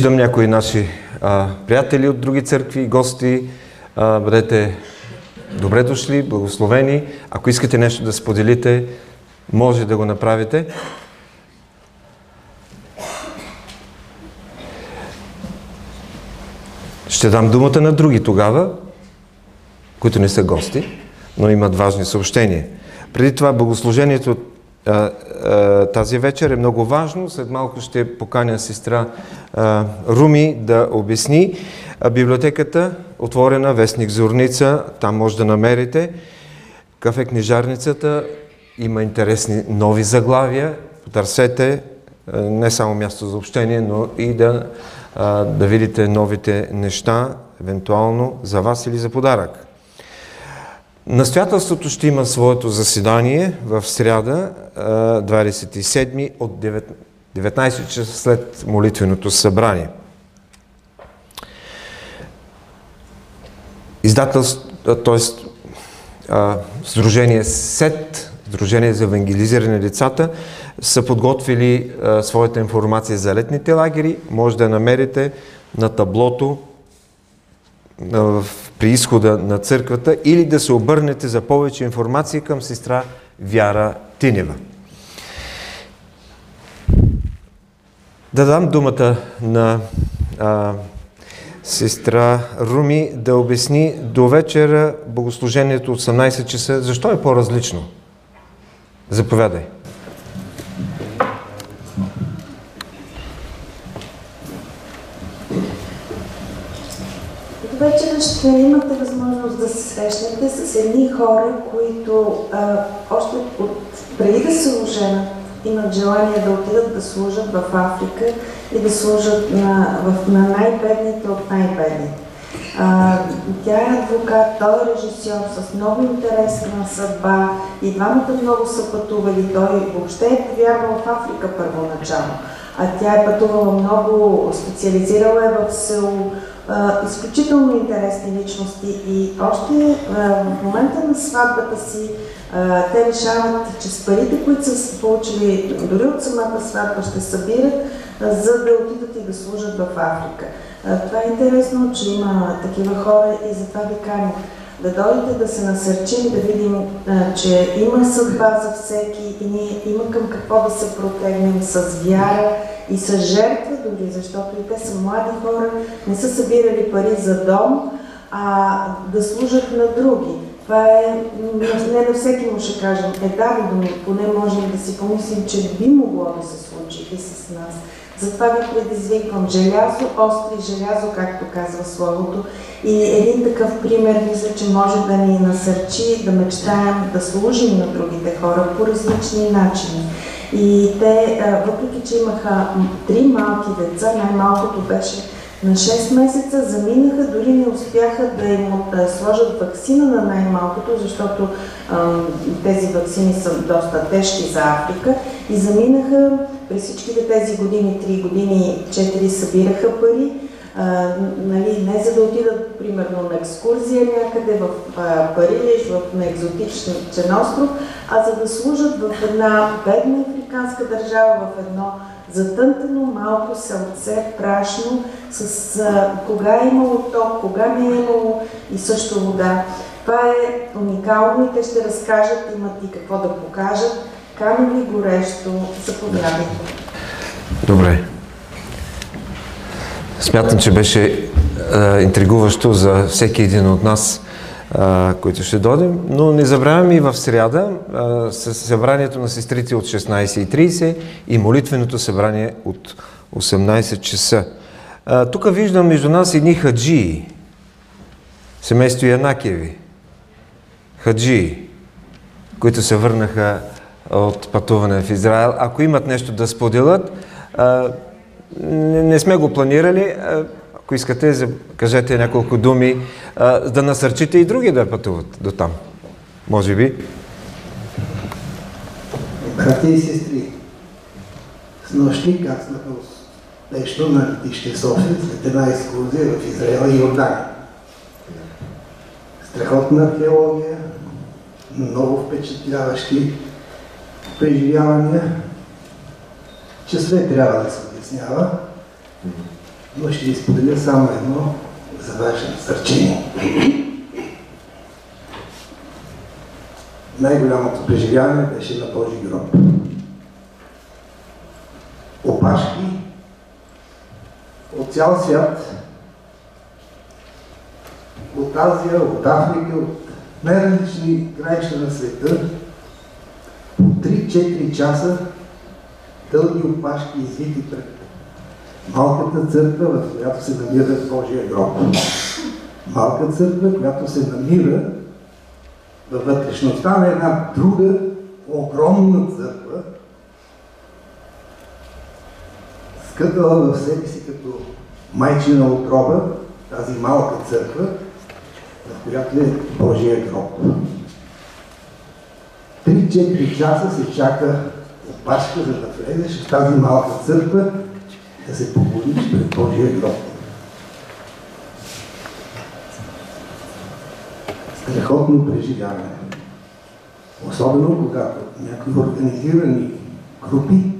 Виждам някои наши а, приятели от други църкви, гости. А, бъдете добре дошли, благословени. Ако искате нещо да споделите, може да го направите. Ще дам думата на други тогава, които не са гости, но имат важни съобщения. Преди това богослужението тази вечер е много важно. След малко ще поканя сестра а, Руми да обясни. Библиотеката, отворена, вестник Зорница, там може да намерите. Кафе книжарницата, има интересни нови заглавия. Потърсете не само място за общение, но и да, да видите новите неща, евентуално за вас или за подарък. Настоятелството ще има своето заседание в сряда, 27 от 19 часа след молитвеното събрание. Издателство, т.е. Сдружение СЕТ, Сдружение за евангелизиране децата, са подготвили а, своята информация за летните лагери. Може да намерите на таблото а, при изхода на църквата или да се обърнете за повече информация към сестра Вяра Тинева. Да дам думата на а, сестра Руми да обясни до вечера богослужението от 18 часа. Защо е по-различно? Заповядай. вечера ще имате възможност да се срещнете с едни хора, които а, още от, преди да се оженят имат желание да отидат да служат в Африка и да служат на, в, на най-бедните от най-бедните. Тя е адвокат, той е режисьор с много интересна съдба и двамата много са пътували. Той въобще е повярвал в Африка първоначално. А тя е пътувала много, специализирала е в село, изключително интересни личности и още в момента на сватбата си те решават, че с парите, които са получили дори от самата сватба, ще събират, за да отидат и да служат в Африка. Това е интересно, че има такива хора и затова ви каня да дойдете да се насърчим, да видим, че има съдба за всеки и ние има към какво да се протегнем с вяра и с жертва дори, защото и те са млади хора, не са събирали пари за дом, а да служат на други. Това е, не на всеки му ще кажем, е да, но поне можем да си помислим, че би могло да се случи и с нас. Затова ви предизвиквам желязо, остри желязо, както казва Словото. И един такъв пример, мисля, че може да ни насърчи да мечтаем да служим на другите хора по различни начини. И те, въпреки че имаха три малки деца, най-малкото беше на 6 месеца, заминаха, дори не успяха да им сложат вакцина на най-малкото, защото тези вакцини са доста тежки за Африка. И заминаха през всичките тези години, 3 години, 4 събираха пари, нали, не за да отидат, примерно, на екскурзия някъде в Париж, в, на екзотичен остров, а за да служат в една бедна африканска държава, в едно затънтено малко селце, прашно, с а, кога е имало ток, кога не е имало и също вода. Това е уникално и те ще разкажат, имат и какво да покажат. Камено горещо, заповядайте. Добре. Смятам, че беше а, интригуващо за всеки един от нас, а, които ще дойдем, но не забравяме и в сряда а, с събранието на сестрите от 16.30 и молитвеното събрание от 18 часа. Тук виждам между нас едни хаджии, семейство Янакеви, хаджии, които се върнаха от пътуване в Израел. Ако имат нещо да споделят, не, не сме го планирали. Ако искате, кажете няколко думи, да насърчите и други да пътуват до там. Може би. Брати и сестри, с нощи кацнаха нещо на летище София след една екскурзия в Израел и Йордания. Страхотна археология, много впечатляващи преживявания, след трябва да се обяснява. но ще ви споделя само едно за ваше насърчение. Най-голямото преживяване беше на Божи гроб. Опашки от цял свят, от Азия, от Африка, от най-различни краища на света, по 3-4 часа дълги опашки извити пред малката църква, в която се намира Божия гроб. Малка църква, която се намира във вътрешността на една друга огромна църква, скъпала в себе си като майчина отроба, тази малка църква, в която е Божия гроб. 3-4 часа се чака опашка, за да влезеш в тази малка църква, да се помолиш пред Божия гроб. Страхотно преживяване. Особено когато някои организирани групи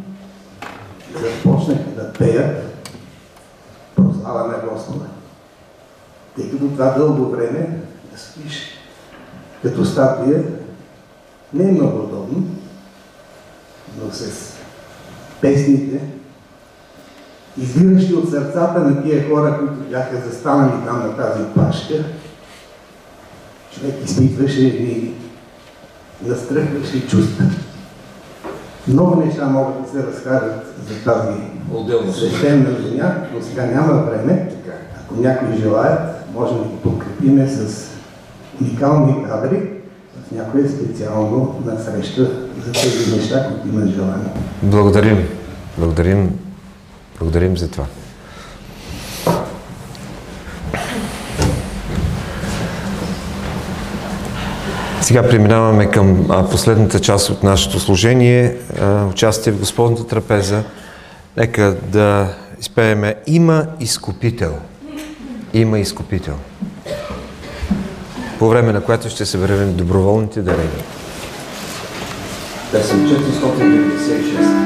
започнаха да пеят прослава на Господа. Тъй като това дълго време да спиш като статуя не е много удобно, но с песните, извиращи от сърцата на тия хора, които бяха застанали там на тази пашка, човек изпитваше едни настръхващи чувства. Много неща могат да се разкажат за тази Отделно свещена земя, но сега няма време. Ако някой желаят, може да ги подкрепиме с уникални кадри в някоя специално на среща за тези неща, които имат желание. Благодарим. Благодарим. Благодарим за това. Сега преминаваме към последната част от нашето служение, участие в Господната трапеза. Нека да изпееме Има изкупител. Има изкупител. По време на което ще съберем доброволните дарения. Песен 496.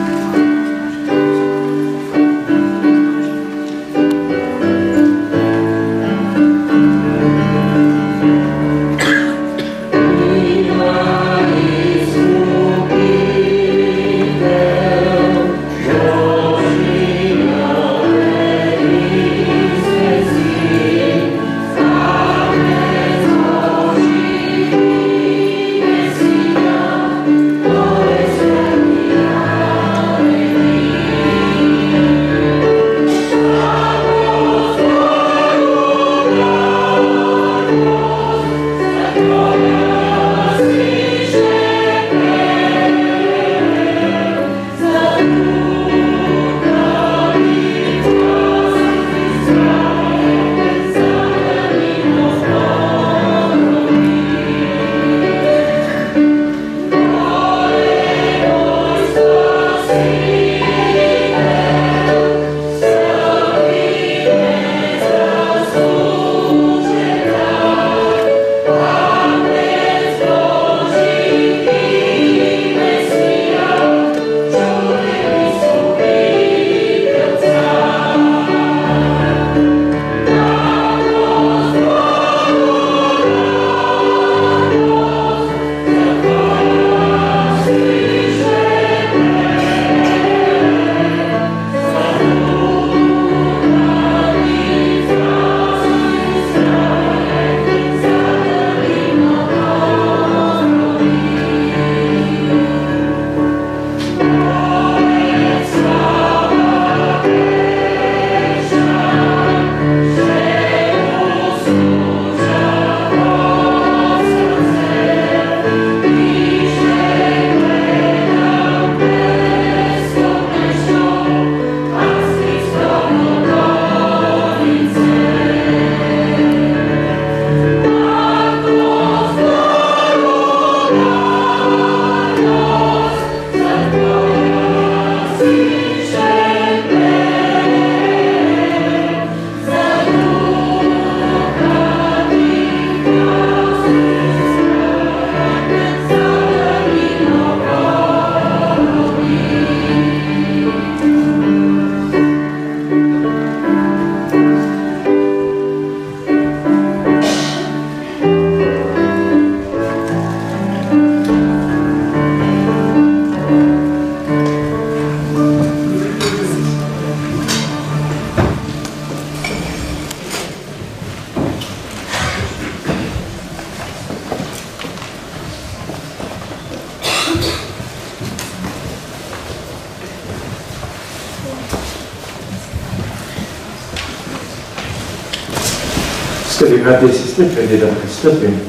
Брати и сестри, преди да пристъпим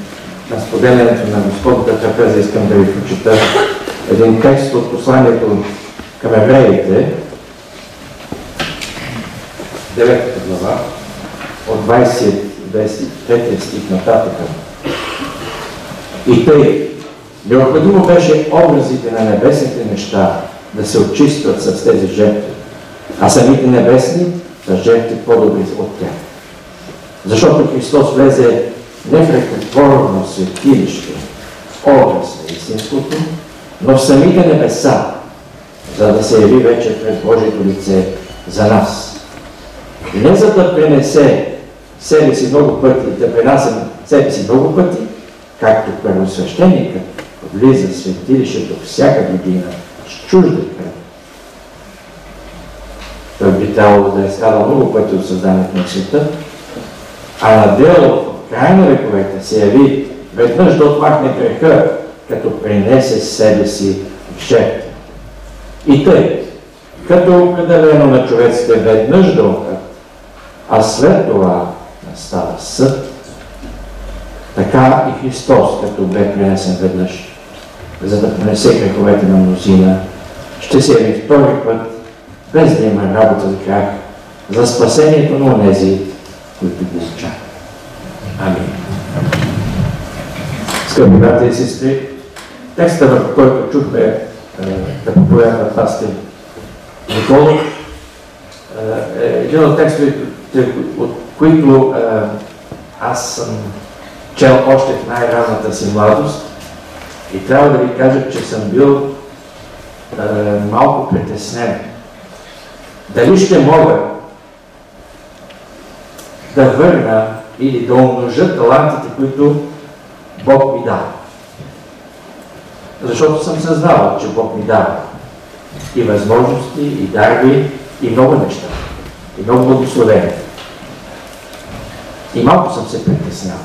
на споделянето на Господната трапеза, искам да ви прочита един текст от посланието към евреите, 9 глава, от 20, 23 стих нататък. И тъй, необходимо беше образите на небесните неща да се очистват с тези жертви, а самите небесни са жертви по-добри от тях. Защото Христос влезе не в ръкотворно светилище, образ на истинското, но в самите небеса, за да се яви вече пред Божието лице за нас. Не за да пренесе себе си много пъти, да пренасям себе си много пъти, както първосвещеникът влиза в светилището всяка година с чужда кръв. Той би трябвало да е много пъти от създанието на света, а на дело в края на вековете се яви веднъж да отмахне греха, като принесе себе си жертва. И тъй, като е определено на човеците веднъж умрат, а след това настава съд, така и Христос, като бе принесен веднъж, за да принесе греховете на мнозина, ще се яви втори път, без да има работа за крак, за спасението на онези, които го очакват. Амин. Скъпи брати и сестри, текста, върху който чухме е, да проповядва пастир Никола, е, е един от текстовете, от които е, аз съм чел още в най-ранната си младост и трябва да ви кажа, че съм бил малко притеснен. Дали ще мога да върна или да умножа талантите, които Бог ми дава. Защото съм съзнавал, че Бог ми дава и възможности, и дарби, и много неща, и много благословения. И малко съм се притеснял.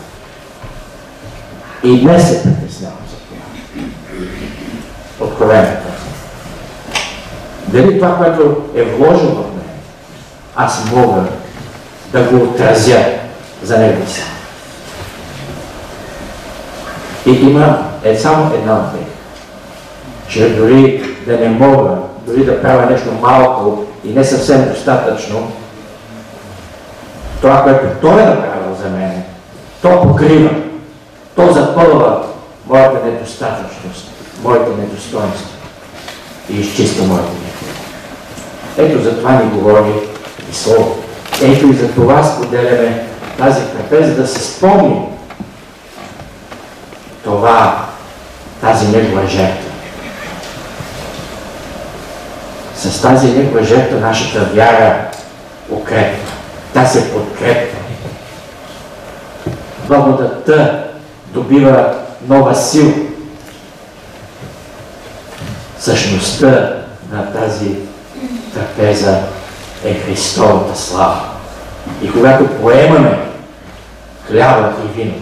И днес се притеснявам за това. Откровено. Дали това, което е вложено в мен, аз мога да го отразя за него си. И има е само една от. Че дори да не мога, дори да правя нещо малко и не съвсем достатъчно, това, което Той е направил за мен, то покрива, то запълва моята недостатъчност, моите недостоинства и изчиства моите грехове. Ето за това ни говори и Слово. Ето и за това споделяме тази трапеза, да се спомни това, тази негова жертва. С тази негова жертва нашата вяра укрепва. Та се подкрепва. Благодата добива нова сила. Същността на тази трапеза е Христовата слава. И когато поемаме хляба и вино,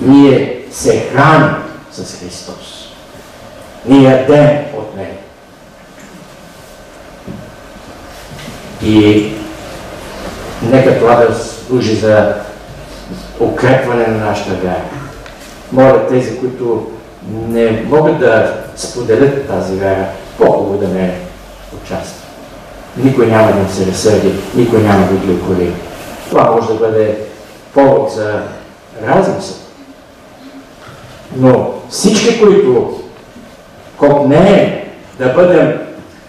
ние се храним с Христос. Ние ядем от Него. И нека това да служи за укрепване на нашата вяра. Моля тези, които не могат да споделят тази вяра, по-хубаво да не участват. Никой няма да се разсърди, никой няма да ги укори. Това може да бъде повод за размисъл. Но всички, които копнеем да бъдем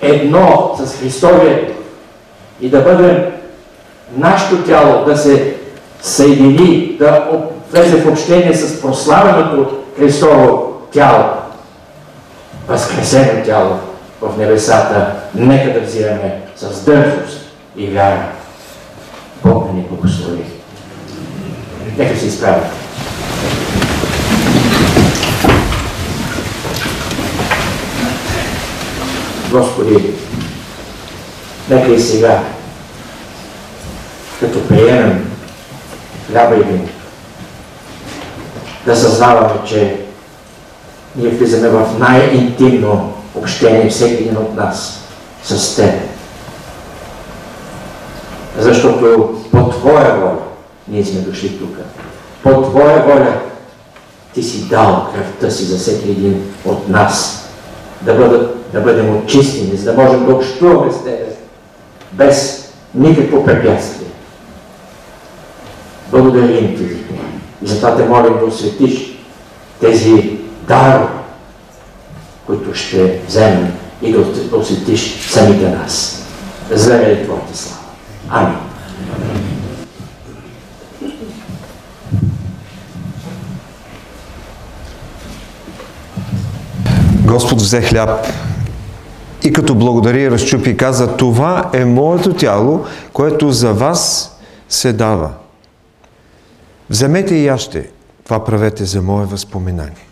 едно с Христовието и да бъдем нашето тяло да се съедини, да влезе в общение с прославеното Христово тяло, възкресено тяло в небесата, нека да взимаме с дързост и вяра. Бог да ни благослови. Нека се изправим. Господи, нека и сега, като приемем хляба и вино, да съзнаваме, че ние влизаме в най-интимно общение всеки един от нас с Теб. Защото по Твоя воля ние сме дошли тук. По Твоя воля Ти си дал кръвта си за всеки един от нас. Да, бъдат, да бъдем очистени, за да можем да общуваме с Тебе без никакво препятствие. Благодарим Ти. И затова те молим да осветиш тези дарове, които ще вземем и да осветиш самите нас. Заради Твоята слава. Амин. Господ взе хляб и като благодари разчупи и каза, това е моето тяло, което за вас се дава. Вземете и яще, това правете за мое възпоминание.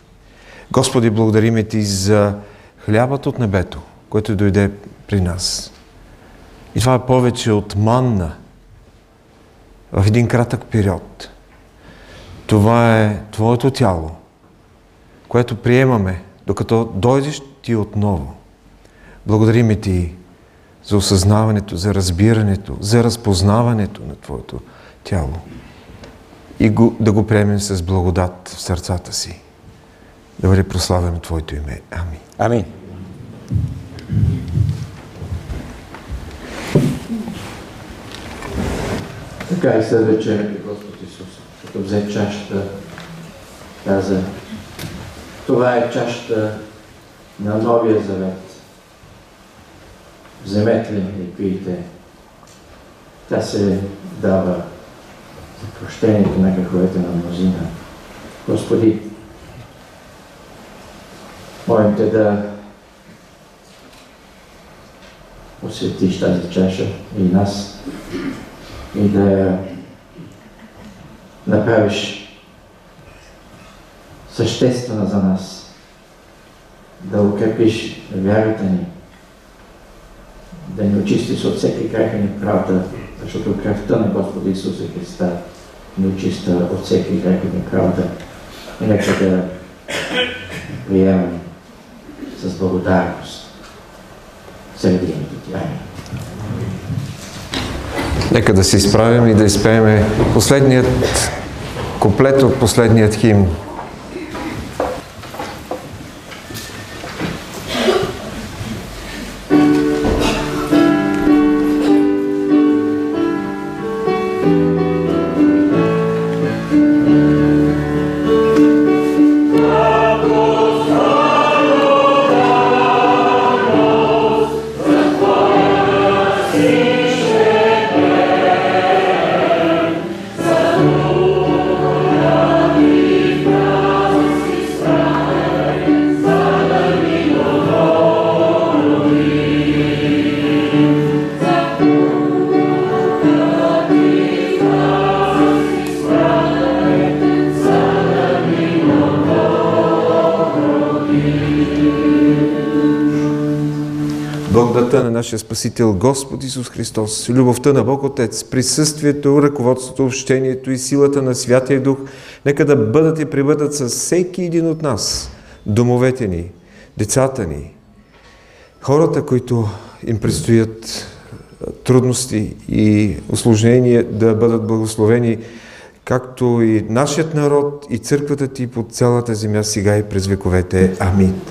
Господи, благодариме Ти за хлябът от небето, който дойде при нас. И това е повече от манна в един кратък период. Това е Твоето тяло, което приемаме, докато дойдеш Ти отново. Благодариме Ти за осъзнаването, за разбирането, за разпознаването на Твоето тяло. И го, да го приемем с благодат в сърцата си. Да бъде прославено Твоето име. Амин. Амин. Така и след вечеря Господ Исус, като взе чашата, каза, това е чашата на Новия Завет. Вземете и пийте. Тя се дава за прощението на греховете на мнозина. Господи, молим Те да осветиш тази чаша и нас и да направиш съществена за нас, да укрепиш вярата ни, да ни очистиш от всеки грех и неправда, защото кръвта на Господа Исуса Христа ни очиста от всеки грех и неправда. И нека да приемем с благодарност среди името Ти. Амин. Нека да се изправим и да изпеем последният куплет от последният химн. Нашия Спасител Господ Исус Христос, любовта на Бог Отец, присъствието, ръководството, общението и силата на Святия Дух, нека да бъдат и прибъдат с всеки един от нас, домовете ни, децата ни, хората, които им предстоят трудности и осложнения да бъдат благословени, както и нашият народ и църквата ти по цялата земя сега и през вековете. Амин.